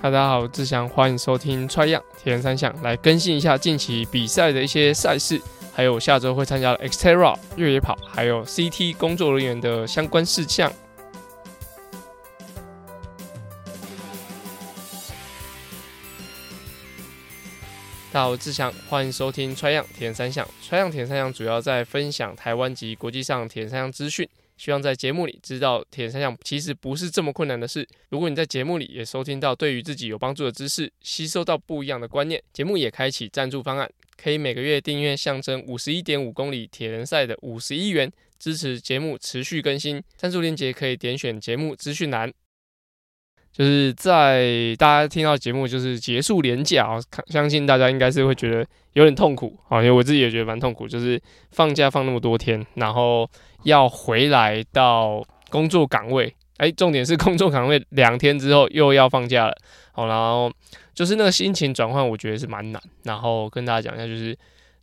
大家好，我志祥，欢迎收听 Try 样铁人三项，来更新一下近期比赛的一些赛事，还有下周会参加的 XTERRA 越野跑，还有 CT 工作人员的相关事项。大家好，我志祥，欢迎收听 Try 样铁人三项。Try 样铁人三项主要在分享台湾及国际上铁人三项资讯。希望在节目里知道铁人三项其实不是这么困难的事。如果你在节目里也收听到对于自己有帮助的知识，吸收到不一样的观念，节目也开启赞助方案，可以每个月订阅象征五十一点五公里铁人赛的五十一元，支持节目持续更新。赞助链接可以点选节目资讯栏。就是在大家听到节目就是结束连假，相信大家应该是会觉得有点痛苦啊，因为我自己也觉得蛮痛苦，就是放假放那么多天，然后。要回来到工作岗位，哎，重点是工作岗位两天之后又要放假了，好，然后就是那个心情转换，我觉得是蛮难。然后跟大家讲一下，就是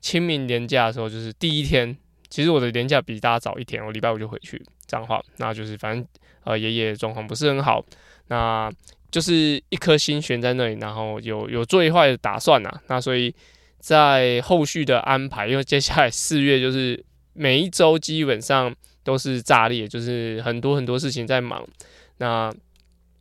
清明连假的时候，就是第一天，其实我的连假比大家早一天，我礼拜五就回去这样的话，那就是反正呃爷爷状况不是很好，那就是一颗心悬在那里，然后有有最坏的打算呐，那所以在后续的安排，因为接下来四月就是。每一周基本上都是炸裂，就是很多很多事情在忙。那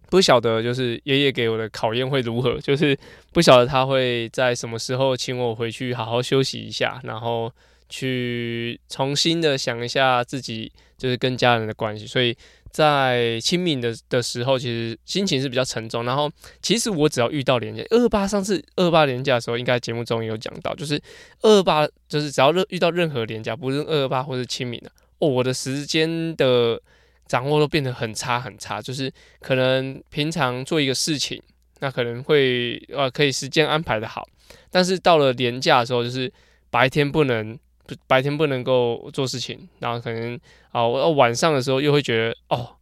不晓得就是爷爷给我的考验会如何，就是不晓得他会在什么时候请我回去好好休息一下，然后去重新的想一下自己就是跟家人的关系。所以在清明的的时候，其实心情是比较沉重。然后其实我只要遇到连假，二八上次二八连假的时候，应该节目中也有讲到，就是二八就是只要遇到任何连假，不是二八或是清明的哦，我的时间的。掌握都变得很差很差，就是可能平常做一个事情，那可能会呃可以时间安排的好，但是到了年假的时候，就是白天不能白天不能够做事情，然后可能啊我、呃、晚上的时候又会觉得哦，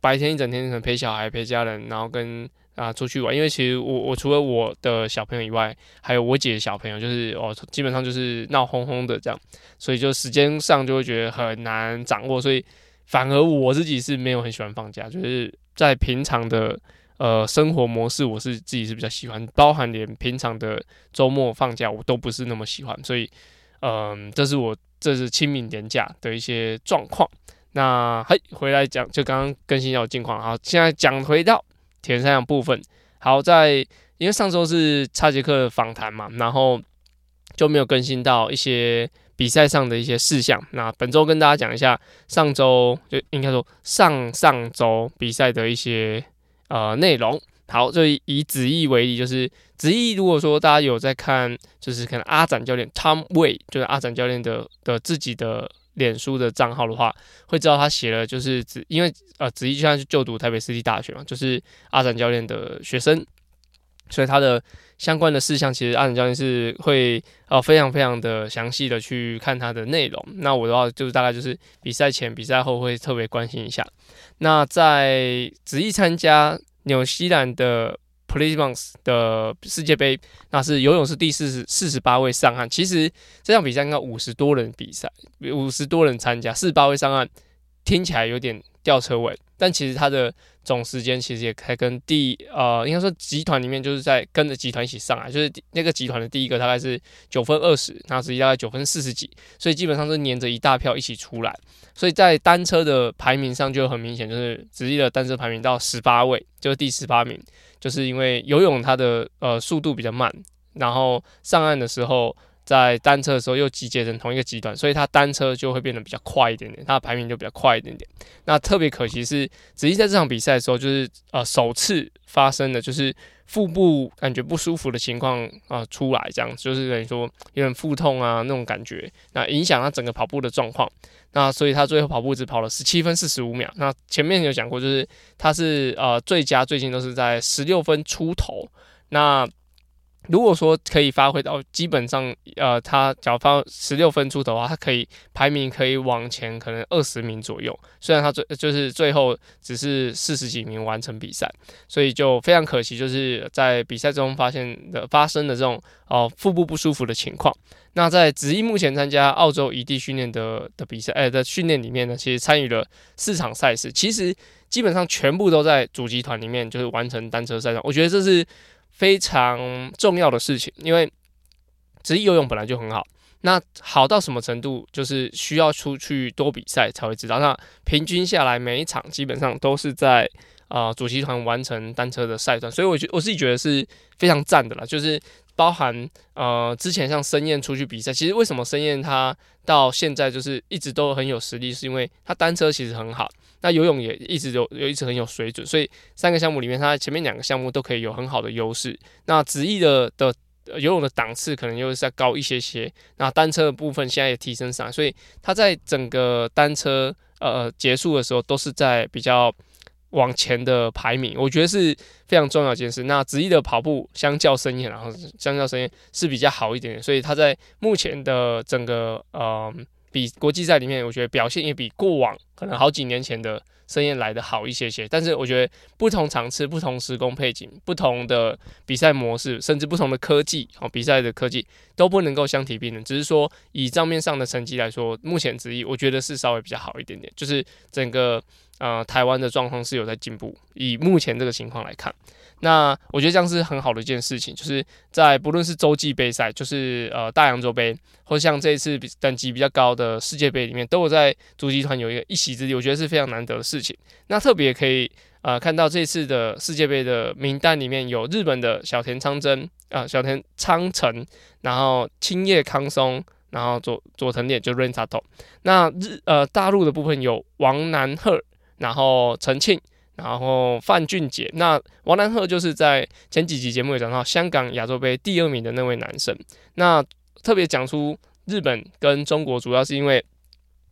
白天一整天可能陪小孩陪家人，然后跟啊、出去玩，因为其实我我除了我的小朋友以外，还有我姐小朋友，就是哦基本上就是闹哄哄的这样，所以就时间上就会觉得很难掌握，所以。反而我自己是没有很喜欢放假，就是在平常的呃生活模式，我是自己是比较喜欢，包含连平常的周末放假我都不是那么喜欢，所以嗯、这是我这是清明连假的一些状况。那嘿，回来讲，就刚刚更新到近况，好，现在讲回到铁人三项部分。好，在因为上周是差杰克的访谈嘛，然后就没有更新到一些。比赛上的一些事项，那本周跟大家讲一下上周就应该说上上周比赛的一些呃内容。好，就以子毅为例，就是子毅如果说大家有在看，就是可能阿展教练 Tom Way，就是阿展教练的的自己的脸书的账号的话，会知道他写了就是子，因为呃子毅现在是就读台北市立大学嘛，就是阿展教练的学生，所以他的。相关的事项，其实阿展教练是会呃非常非常的详细的去看他的内容。那我的话就是大概就是比赛前、比赛后会特别关心一下。那在子毅参加纽西兰的 Pelemons 的世界杯，那是游泳是第四十四十八位上岸。其实这场比赛应该五十多人比赛，五十多人参加，四十八位上岸，听起来有点吊车尾，但其实他的。总时间其实也还跟第呃，应该说集团里面就是在跟着集团一起上来，就是那个集团的第一个大概是九分二十，那子毅大概九分四十几，所以基本上是黏着一大票一起出来，所以在单车的排名上就很明显，就是子毅的单车排名到十八位，就是第十八名，就是因为游泳它的呃速度比较慢，然后上岸的时候。在单车的时候又集结成同一个集团，所以他单车就会变得比较快一点点，他的排名就比较快一点点。那特别可惜是，子毅在这场比赛的时候，就是呃首次发生的就是腹部感觉不舒服的情况啊、出来，这样就是等于说有点腹痛啊那种感觉，那影响他整个跑步的状况。那所以他最后跑步只跑了十七分四十五秒。那前面有讲过，就是他是呃最佳最近都是在十六分出头。那如果说可以发挥到基本上，呃，他只要发十六分出头的话，他可以排名可以往前可能二十名左右。虽然他最就是最后只是四十几名完成比赛，所以就非常可惜，就是在比赛中发现的发生的这种哦、腹部不舒服的情况。那在子毅目前参加澳洲移地训练的的比赛，哎、的训练里面呢，其实参与了四场赛事，其实基本上全部都在主集团里面，就是完成单车赛。我觉得这是非常重要的事情，因为职业游泳本来就很好，那好到什么程度，就是需要出去多比赛才会知道。那平均下来，每一场基本上都是在啊、呃、主席团完成单车的赛段，所以我觉我自己觉得是非常赞的啦，就是。包含呃，之前像申燕出去比赛，其实为什么申燕他到现在就是一直都很有实力，是因为他单车其实很好，那游泳也一直有有一直很有水准，所以三个项目里面，他前面两个项目都可以有很好的优势。那子毅的的游泳的档次可能又是再高一些些，那单车的部分现在也提升上，所以他在整个单车呃结束的时候都是在比较。往前的排名，我觉得是非常重要一件事。那子毅的跑步相较申燕，然后相较申燕是比较好一点点，所以他在目前的整个呃比国际赛里面，我觉得表现也比过往可能好几年前的盛宴来的好一些些。但是我觉得不同场次、不同时空背景、不同的比赛模式，甚至不同的科技哦，比赛的科技都不能够相提并论。只是说以账面上的成绩来说，目前之一我觉得是稍微比较好一点点，就是整个。呃，台湾的状况是有在进步。以目前这个情况来看，那我觉得这样是很好的一件事情。就是在不论是洲际杯赛，就是呃大洋洲杯，或像这一次比等级比较高的世界杯里面，都有在主集团有一个一席之地，我觉得是非常难得的事情。那特别可以呃看到这次的世界杯的名单里面有日本的小田昌真啊、小田昌成，然后青叶康松，然后佐佐藤烈就 Ren Sato。那日呃大陆的部分有王南鹤。然后陈庆，然后范俊杰，那王南贺就是在前几集节目有讲到香港亚洲杯第二名的那位男生。那特别讲出日本跟中国，主要是因为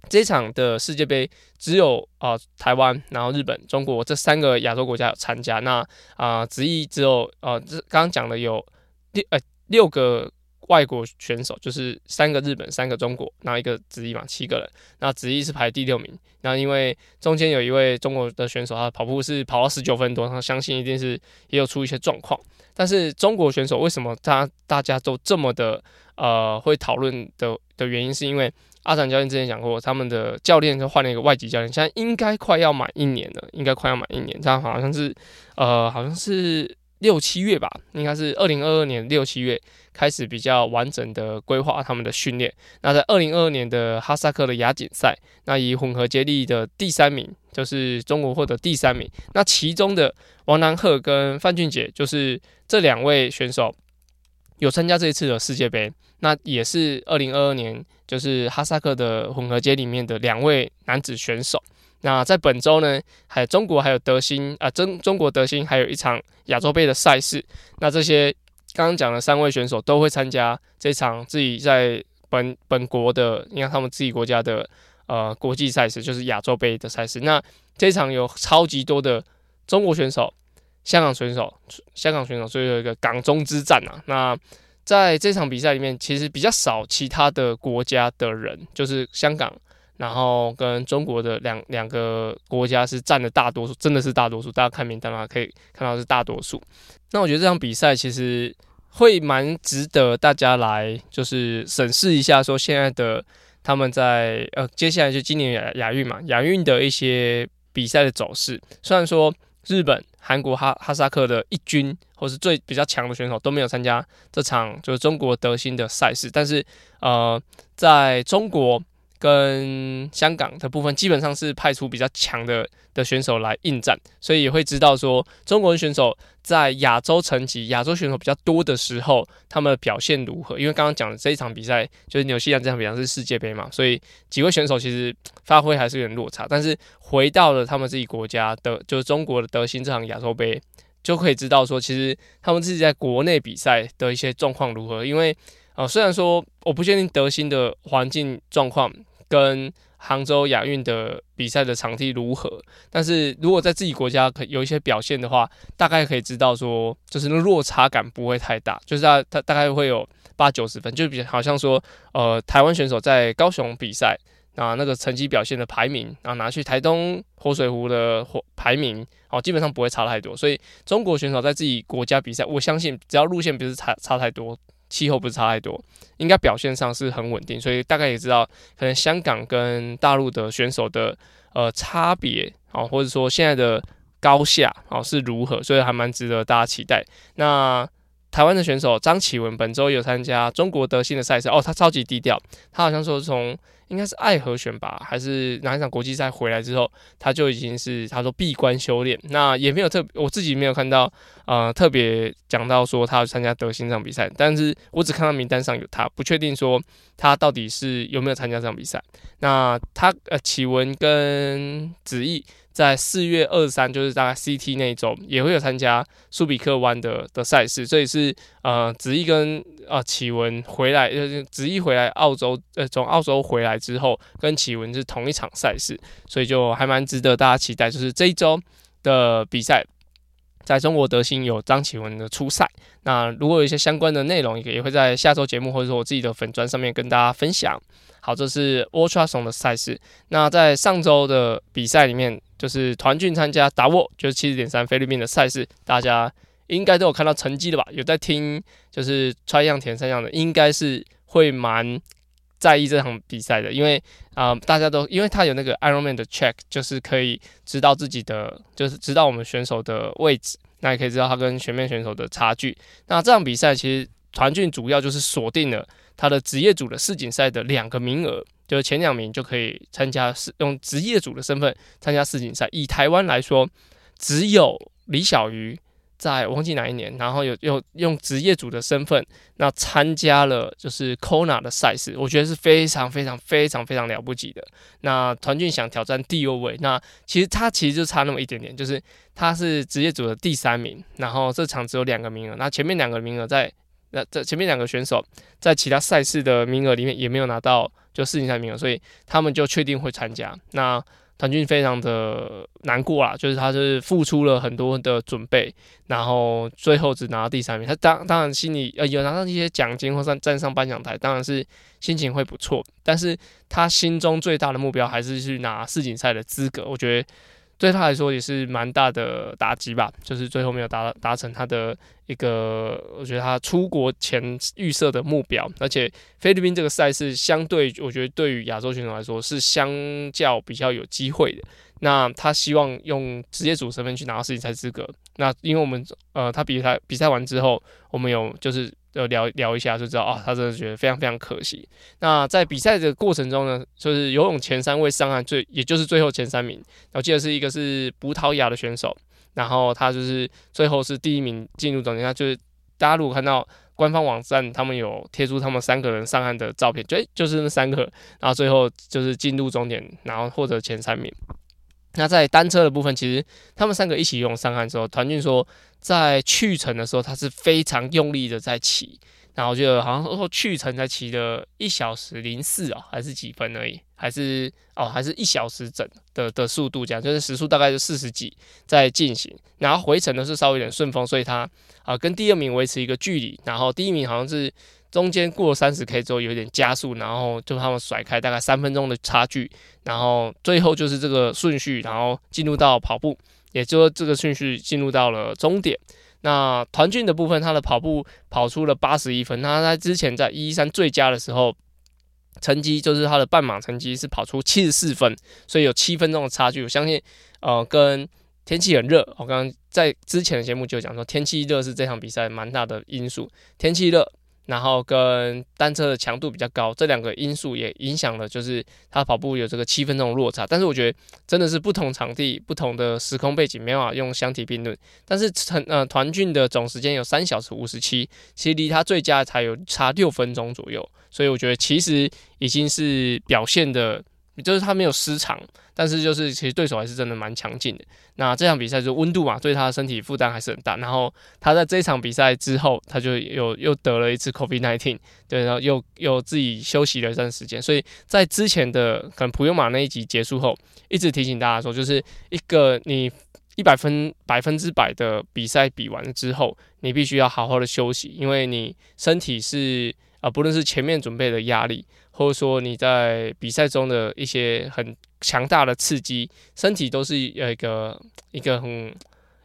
这场的世界杯只有啊、呃、台湾，然后日本、中国这三个亚洲国家有参加。那啊，子毅只有呃，这刚刚讲的有六呃六个。外国选手就是三个日本，三个中国，然后一个子毅嘛，七个人。那子毅是排第六名。那因为中间有一位中国的选手，他跑步是跑到十九分多，他相信一定是也有出一些状况。但是中国选手为什么他大家都这么的呃会讨论的的原因，是因为阿展教练之前讲过，他们的教练就换了一个外籍教练，现在应该快要满一年了，应该快要满一年，这样好像是呃好像是。六七月吧，应该是二零二二年六七月开始比较完整的规划他们的训练。那在二零二二年的哈萨克的亚锦赛，那以混合接力的第三名，就是中国获得第三名。那其中的王南赫跟范俊杰，就是这两位选手有参加这一次的世界杯。那也是二零二二年，就是哈萨克的混合接力里面的两位男子选手。那在本周呢，还有中国还有德兴啊，中中国德兴还有一场亚洲杯的赛事。那这些刚刚讲的三位选手都会参加这场自己在本本国的，你看他们自己国家的呃国际赛事，就是亚洲杯的赛事。那这场有超级多的中国选手、香港选手、香港选手，所以有一个港中之战啊。那在这场比赛里面，其实比较少其他的国家的人，就是香港。然后跟中国的两两个国家是占了大多数，真的是大多数。大家看名单的话，可以看到是大多数。那我觉得这场比赛其实会蛮值得大家来就是审视一下，说现在的他们在呃接下来就今年亚亚运嘛，亚运的一些比赛的走势。虽然说日本、韩国、哈哈萨克的一军或是最比较强的选手都没有参加这场就是中国德兴的赛事，但是呃在中国。跟香港的部分基本上是派出比较强的的选手来应战，所以也会知道说中国人选手在亚洲层级、亚洲选手比较多的时候，他们的表现如何？因为刚刚讲的这一场比赛就是纽西兰这场比赛是世界杯嘛，所以几位选手其实发挥还是有点落差。但是回到了他们自己国家的，就是中国的德兴这场亚洲杯，就可以知道说，其实他们自己在国内比赛的一些状况如何。因为呃，虽然说我不确定德兴的环境状况。跟杭州亚运的比赛的场地如何？但是如果在自己国家可有一些表现的话，大概可以知道说，就是那落差感不会太大，就是他他大概会有八九十分，就比好像说，呃，台湾选手在高雄比赛啊，那个成绩表现的排名，然后拿去台东活水湖的排名，哦，基本上不会差太多。所以中国选手在自己国家比赛，我相信只要路线不是差差太多。气候不是差太多，应该表现上是很稳定，所以大概也知道可能香港跟大陆的选手的呃差别啊，或者说现在的高下啊是如何，所以还蛮值得大家期待。那台湾的选手张启文本周有参加中国德兴的赛事哦，他超级低调，他好像说从应该是爱河选拔还是哪一场国际赛回来之后，他就已经是他说闭关修炼，那也没有特我自己没有看到呃特别讲到说他要参加德兴这场比赛，但是我只看到名单上有他，不确定说他到底是有没有参加这场比赛。那他呃启文跟子毅。在四月二十三，就是大概 CT 那一周，也会有参加苏比克湾的的赛事，所以是呃子毅跟呃启文回来，就是子毅回来澳洲，呃从澳洲回来之后，跟启文是同一场赛事，所以就还蛮值得大家期待，就是这一周的比赛，在中国德兴有张启文的出赛，那如果有一些相关的内容，也也会在下周节目或者说我自己的粉砖上面跟大家分享。好，这是 Ultrasong 的赛事。那在上周的比赛里面，就是团畯参加达沃，就是七十点三菲律宾的赛事，大家应该都有看到成绩的吧？有在听，就是川样田三项的，应该是会蛮在意这场比赛的，因为啊、大家都因为他有那个 Ironman 的 check，就是可以知道自己的，就是知道我们选手的位置，那也可以知道他跟全面选手的差距。那这场比赛其实团俊主要就是锁定了。他的职业组的世锦赛的两个名额，就是前两名就可以参加，世用职业组的身份参加世锦赛。以台湾来说，只有李小鱼在我忘记哪一年，然后有有用职业组的身份，那参加了就是 Kona 的赛事，我觉得是非常非常非常非常了不起的。那团俊想挑战第二位，那其实他其实就差那么一点点，就是他是职业组的第三名，然后这场只有两个名额，那前面两个名额在。那这前面两个选手在其他赛事的名额里面也没有拿到就世锦赛名额，所以他们就确定会参加。那韩俊非常的难过啦，就是他是付出了很多的准备，然后最后只拿到第三名。他当当然心里呃有拿到一些奖金或上站上颁奖台，当然是心情会不错。但是他心中最大的目标还是去拿世锦赛的资格。我觉得。对他来说也是蛮大的打击吧，就是最后没有达达成他的一个，我觉得他出国前预设的目标。而且菲律宾这个赛事相对，我觉得对于亚洲选手来说是相较比较有机会的。那他希望用职业组身份去拿到世锦赛资格。那因为我们呃，他比赛比赛完之后，我们有就是。就聊聊一下就知道啊，他真的觉得非常非常可惜。那在比赛的过程中呢，就是游泳前三位上岸最，也就是最后前三名。我记得是一个是葡萄牙的选手，然后他就是最后是第一名进入总决赛。就是大家如果看到官方网站，他们有贴出他们三个人上岸的照片，就就是那三个，然后最后就是进入终点，然后获得前三名。那在单车的部分，其实他们三个一起用上岸之后，团俊说，在去程的时候，他是非常用力的在骑，然后就好像说去程才骑了一小时零四啊，还是几分而已，还是哦，还是一小时整的的速度这样，就是时速大概是四十几在进行，然后回程的是稍微有点顺风，所以他啊、跟第二名维持一个距离，然后第一名好像是。中间过了三十 K 之后有点加速，然后就他们甩开大概三分钟的差距，然后最后就是这个顺序，然后进入到跑步，也就是这个顺序进入到了终点。那团俊的部分，他的跑步跑出了八十一分，他在之前在一一三最佳的时候，成绩就是他的半马成绩是跑出七十四分，所以有七分钟的差距。我相信，呃，跟天气很热，我刚刚在之前的节目就讲说，天气热是这场比赛蛮大的因素，天气热。然后跟单车的强度比较高，这两个因素也影响了，就是他跑步有这个七分钟的落差。但是我觉得真的是不同场地、不同的时空背景，没办法用相提并论。但是成呃团畯的总时间有三小时五十七，其实离他最佳才有差六分钟左右，所以我觉得其实已经是表现的。就是他没有失常，但是就是其实对手还是真的蛮强劲的。那这场比赛就温度嘛，对他的身体负担还是很大。然后他在这场比赛之后，他就有又得了一次 COVID-19，对，然后又又自己休息了一段时间。所以在之前的可能普悠马那一集结束后，一直提醒大家说，就是一个你一百分百分之百的比赛比完之后，你必须要好好的休息，因为你身体是啊、不论是前面准备的压力。或者说你在比赛中的一些很强大的刺激，身体都是有一个一个很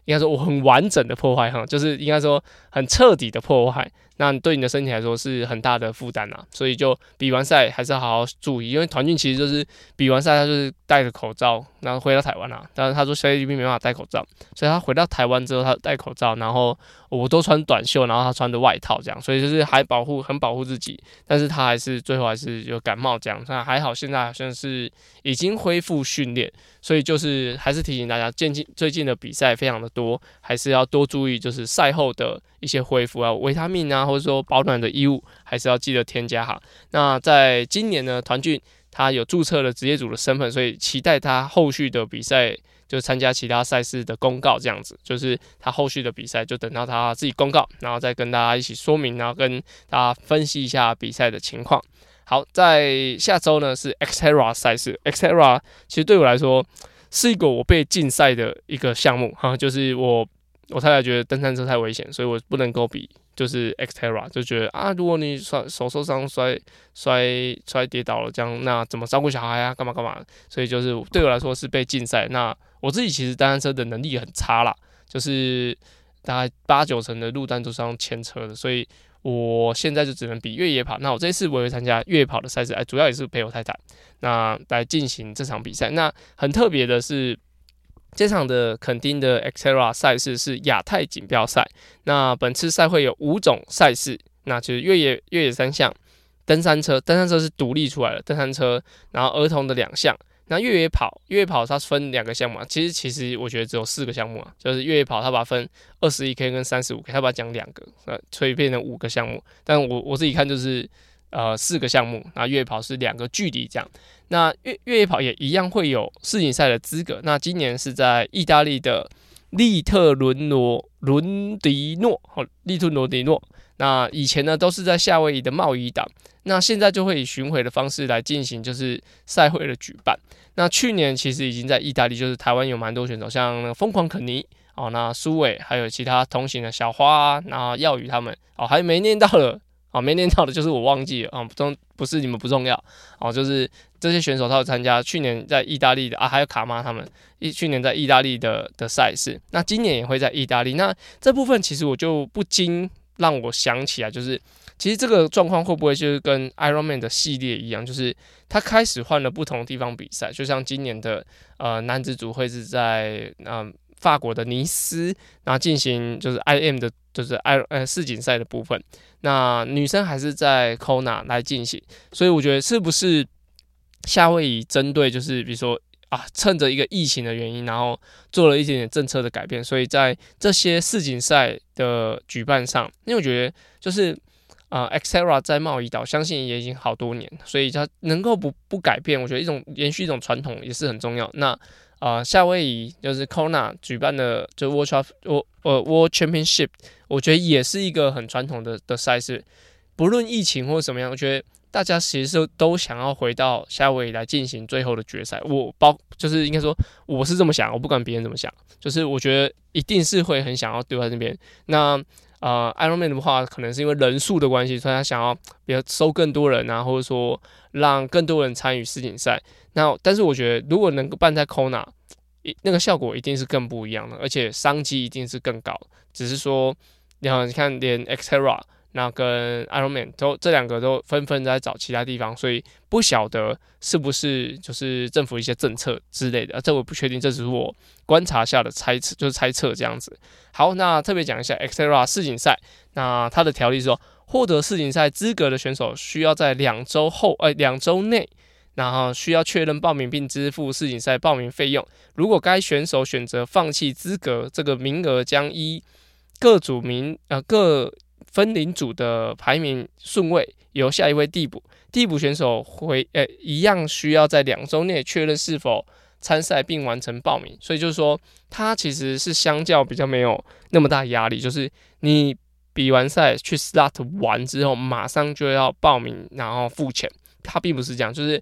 应该说我很完整的破坏哈，就是应该说很彻底的破坏。那对你的身体来说是很大的负担呐，所以就比完赛还是好好注意，因为团俊其实就是比完赛他就是戴着口罩，然后回到台湾啦。但是他说 cctv 没办法戴口罩，所以他回到台湾之后他戴口罩，然后我都穿短袖，然后他穿着外套这样，所以就是还保护很保护自己，但是他还是最后还是有感冒这样，但还好现在好像是已经恢复训练，所以就是还是提醒大家，最近最近的比赛非常的多，还是要多注意就是赛后的一些恢复啊，维他命啊。或者说保暖的衣物还是要记得添加哈。那在今年呢，团聚他有注册了职业组的身份，所以期待他后续的比赛就参加其他赛事的公告这样子。就是他后续的比赛就等到他自己公告，然后再跟大家一起说明，然后跟大家分析一下比赛的情况。好，在下周呢是 Xterra 赛事，Xterra 其实对我来说是一个我被禁赛的一个项目哈，就是我我太太觉得登山车太危险，所以我不能够比。就是 Xterra 就觉得啊，如果你摔手受伤摔摔摔跌倒了，这样那怎么照顾小孩啊？干嘛干嘛？所以就是对我来说是被禁赛。那我自己其实单车的能力很差啦，就是大概八九成的路段都是要牵车的，所以我现在就只能比越野跑。那我这次我会参加越野跑的赛事，哎，主要也是陪我太太那来进行这场比赛。那很特别的是。这场的垦丁的 Xterra 赛事是亚太锦标赛。那本次赛会有五种赛事，那就是越野、越野三项、登山车，登山车是独立出来的登山车，然后儿童的两项。那越野跑，越野跑它分两个项目，其实其实我觉得只有四个项目啊，就是越野跑它把它分二十一 K 跟三十五 K，它把它讲两个，呃，所以变成五个项目。但我我自己看就是。呃，四个项目，那越野跑是两个距离这样。那越越野跑也一样会有世锦赛的资格。那今年是在意大利的利特伦罗伦迪诺，哦，利特罗迪诺。那以前呢都是在夏威夷的贸易岛，那现在就会以巡回的方式来进行，就是赛会的举办。那去年其实已经在意大利，就是台湾有蛮多选手，像那个疯狂肯尼哦，那苏伟还有其他同行的小花，然后耀宇他们哦，还没念到了。哦，没念到的就是我忘记了啊，不重不是你们不重要哦，就是这些选手他有参加去年在意大利的啊，还有卡妈他们一去年在意大利的的赛事，那今年也会在意大利。那这部分其实我就不禁让我想起来，就是其实这个状况会不会就是跟 Ironman 的系列一样，就是他开始换了不同地方比赛，就像今年的呃男子组会是在嗯。法国的尼斯，然后进行就是 IM 的，就是 I 呃世锦赛的部分。那女生还是在 Kona 来进行，所以我觉得是不是夏威夷针对就是比如说啊，趁着一个疫情的原因，然后做了一点点政策的改变，所以在这些世锦赛的举办上，因为我觉得就是啊 Xterra 在贸易岛，相信也已经好多年，所以它能够不不改变，我觉得一种延续一种传统也是很重要。那啊、夏威夷就是 Kona 举办的就 World Championship 呃 World Championship，我觉得也是一个很传统的的赛事。不论疫情或者怎么样，我觉得大家其实都想要回到夏威夷来进行最后的决赛。我包就是应该说我是这么想，我不管别人怎么想，就是我觉得一定是会很想要丢在那边。那呃、Ironman 的话，可能是因为人数的关系，所以他想要比如收更多人啊，或者说让更多人参与世锦赛。那但是我觉得，如果能够办在 Kona，那个效果一定是更不一样的，而且商机一定是更高。只是说，你好，你看连 Xterra 那跟 Ironman 都这两个都纷纷在找其他地方，所以不晓得是不是就是政府一些政策之类的，这我不确定，这只是我观察下的猜测，就是猜测这样子。好，那特别讲一下 Xterra 世锦赛，那它的条例说，获得世锦赛资格的选手需要在两周后，呃，两周内。然后需要确认报名并支付世锦赛报名费用。如果该选手选择放弃资格，这个名额将依各组名呃各分龄组的排名顺位由下一位递补。递补选手回呃一样需要在两周内确认是否参赛并完成报名。所以就是说，他其实是相较比较没有那么大压力，就是你比完赛去 start 完之后，马上就要报名，然后付钱。他并不是这样，就是。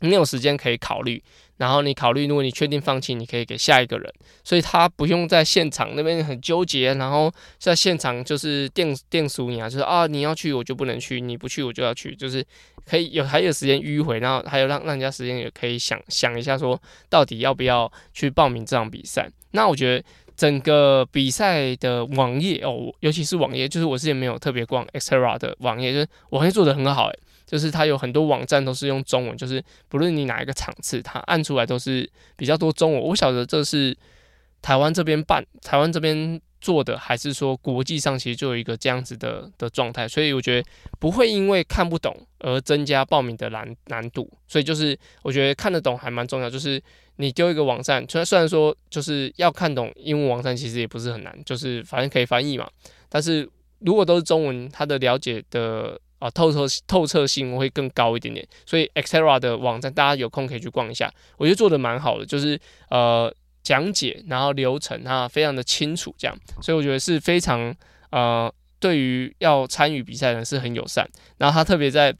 你有时间可以考虑，然后你考虑，如果你确定放弃，你可以给下一个人，所以他不用在现场那边很纠结，然后在现场就是电电死你啊，就是啊你要去我就不能去，你不去我就要去，就是可以有还有时间迂回，然后还有让让人家时间也可以想想一下说到底要不要去报名这场比赛。那我觉得整个比赛的网页哦，尤其是网页，就是我之前没有特别逛 Xterra 的网页，就是网页做得很好诶，就是它有很多网站都是用中文，就是不论你哪一个场次，它按出来都是比较多中文。我晓得这是台湾这边办，台湾这边。做的还是说国际上其实就有一个这样子的的状态，所以我觉得不会因为看不懂而增加报名的难难度，所以就是我觉得看得懂还蛮重要。就是你丢一个网站，虽然虽然说就是要看懂英文网站，其实也不是很难，就是反正可以翻译嘛。但是如果都是中文，它的了解的啊透彻透彻性会更高一点点。所以 Xterra 的网站大家有空可以去逛一下，我觉得做的蛮好的，就是呃。讲解，然后流程啊，非常的清楚，这样，所以我觉得是非常呃，对于要参与比赛的人是很友善。然后他特别在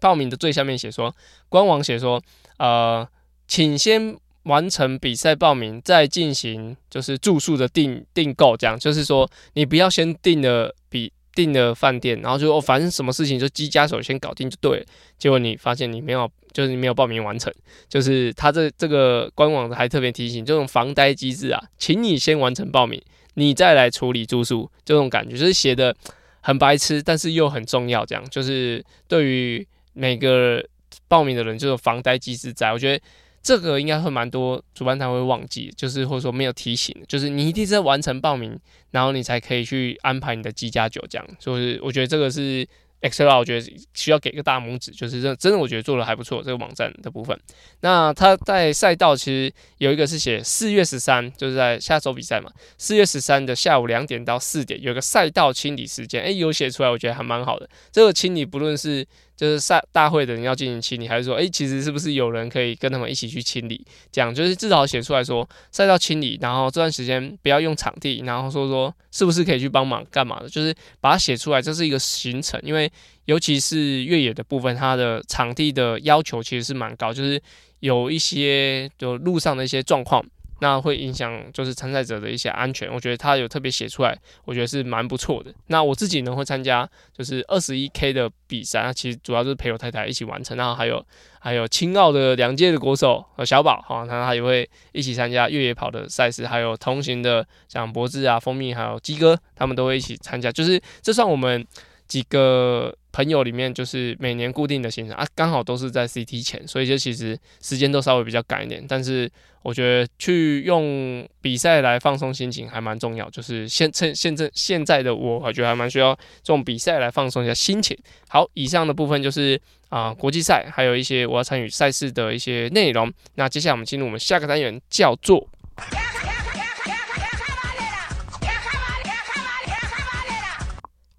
报名的最下面写说，官网写说，呃，请先完成比赛报名，再进行就是住宿的订订购，这样，就是说你不要先订了比。订了饭店，然后就哦，反正什么事情就机加手先搞定就对了。结果你发现你没有，就是你没有报名完成，就是他这这个官网还特别提醒，这种防呆机制啊，请你先完成报名，你再来处理住宿，这种感觉就是写的很白痴，但是又很重要。这样就是对于每个报名的人，这种防呆机制在，我觉得。这个应该会蛮多主办方会忘记，就是或者说没有提醒，就是你一定是完成报名，然后你才可以去安排你的机加酒这样。所以我觉得这个是。Xterra 我觉得需要给个大拇指，就是真真的，我觉得做的还不错。这个网站的部分，那他在赛道其实有一个是写四月十三，就是在下周比赛嘛。四月十三的下午两点到四点有个赛道清理时间，诶，有写出来，我觉得还蛮好的。这个清理不论是就是赛大会的人要进行清理，还是说，诶，其实是不是有人可以跟他们一起去清理？这样就是至少写出来说赛道清理，然后这段时间不要用场地，然后说说是不是可以去帮忙干嘛的，就是把它写出来，这是一个行程，因为。尤其是越野的部分，它的场地的要求其实是蛮高，就是有一些就路上的一些状况，那会影响就是参赛者的一些安全。我觉得他有特别写出来，我觉得是蛮不错的。那我自己呢会参加就是二十一 K 的比赛，那其实主要就是陪我太太一起完成。然后还有还有青奥的两届的国手和小宝哈，他他也会一起参加越野跑的赛事，还有同行的像博智啊、蜂蜜还有鸡哥，他们都会一起参加。就是这算我们几个。朋友里面就是每年固定的行程啊，刚好都是在 CT 前，所以就其实时间都稍微比较赶一点。但是我觉得去用比赛来放松心情还蛮重要，就是现趁现在现在的我，我觉得还蛮需要这种比赛来放松一下心情。好，以上的部分就是啊、国际赛，还有一些我要参与赛事的一些内容。那接下来我们进入我们下个单元，叫做。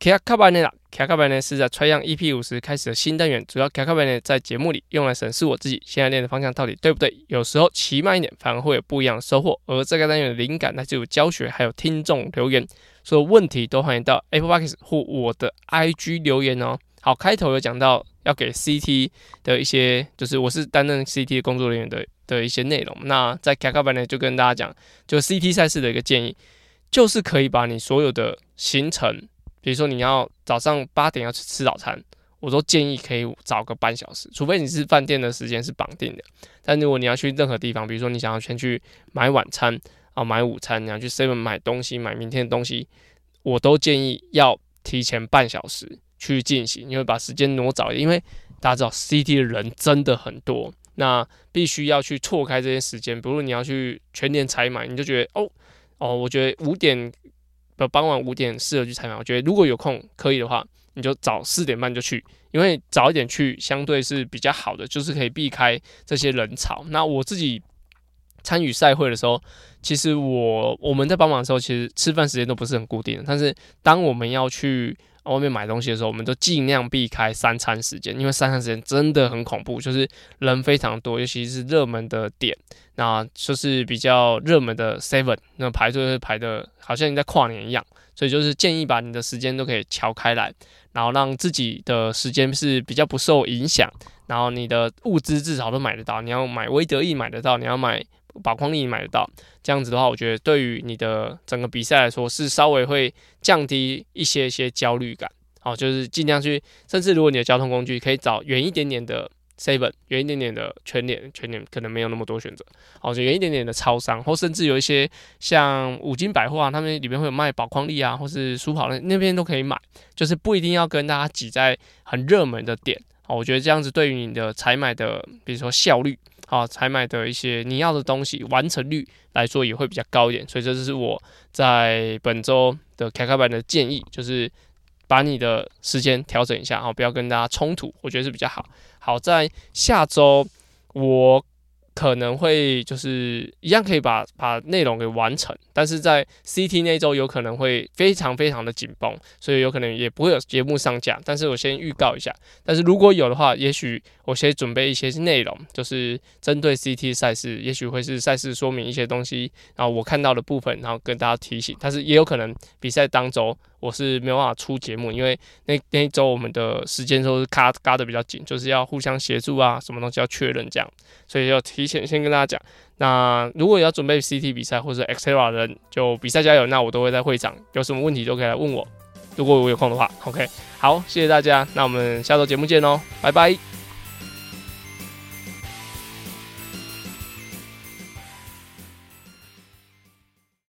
卡卡巴内拉，卡卡巴内是在 Tri 样 EP 五十开始的新单元，主要卡卡巴内在节目里用来审视我自己现在练的方向到底对不对。有时候骑慢一点，反而会有不一样的收获。而这个单元的灵感来自于教学，还有听众留言，所有问题都欢迎到 Apple Box 或我的 IG 留言哦。好，开头有讲到要给 CT 的一些，就是我是担任 CT 工作人员的的一些内容。那在卡卡巴内就跟大家讲，就 CT 赛事的一个建议，就是可以把你所有的行程。比如说你要早上八点要去吃早餐，我都建议可以早个半小时，除非你是饭店的时间是绑定的。但如果你要去任何地方，比如说你想要先去买晚餐啊，买午餐，你要去 Seven 买东西，买明天的东西，我都建议要提前半小时去进行，因为把时间挪早一点。因为大家知道 City 的人真的很多，那必须要去错开这些时间。比如你要去全年采买，你就觉得哦哦，我觉得五点。傍晚五点适合去采访，我觉得如果有空可以的话，你就早四点半就去，因为早一点去相对是比较好的，就是可以避开这些人潮。那我自己参与赛会的时候，其实我我们在帮忙的时候，其实吃饭时间都不是很固定的，但是当我们要去。外面买东西的时候，我们都尽量避开三餐时间，因为三餐时间真的很恐怖，就是人非常多，尤其是热门的点，那就是比较热门的 Seven，那排队会排的好像你在跨年一样，所以就是建议把你的时间都可以敲开来，然后让自己的时间是比较不受影响，然后你的物资至少都买得到，你要买威德意买得到，你要买。宝矿力买得到，这样子的话，我觉得对于你的整个比赛来说是稍微会降低一些一些焦虑感。好，就是尽量去，甚至如果你的交通工具可以找远一点点的 seven，远一点点的全联，全联可能没有那么多选择。好，就远一点点的超商，或甚至有一些像五金百货啊，他们里面会有卖宝矿力啊，或是舒跑那那边都可以买，就是不一定要跟大家挤在很热门的点。好，我觉得这样子对于你的采买的，比如说效率，好，采买的一些你要的东西完成率来说也会比较高一点。所以这就是我在本周的开卡版的建议，就是。把你的时间调整一下，好，不要跟大家冲突，我觉得是比较好。好，在下周我。可能会就是一样可以把把内容给完成，但是在 CT 那周有可能会非常非常的紧绷，所以有可能也不会有节目上架。但是我先预告一下，但是如果有的话，也许我先准备一些内容，就是针对 CT 赛事，也许会是赛事说明一些东西，然后我看到的部分，然后跟大家提醒。但是也有可能比赛当周我是没有办法出节目，因为那那一周我们的时间都是卡卡的比较紧，就是要互相协助啊，什么东西要确认这样，所以要提。前先跟大家讲，那如果要准备 CT 比赛或者 XTERA 的人，就比赛加油，那我都会在会场，有什么问题都可以来问我。如果我有空的话，OK，好，谢谢大家，那我们下周节目见喽，拜拜。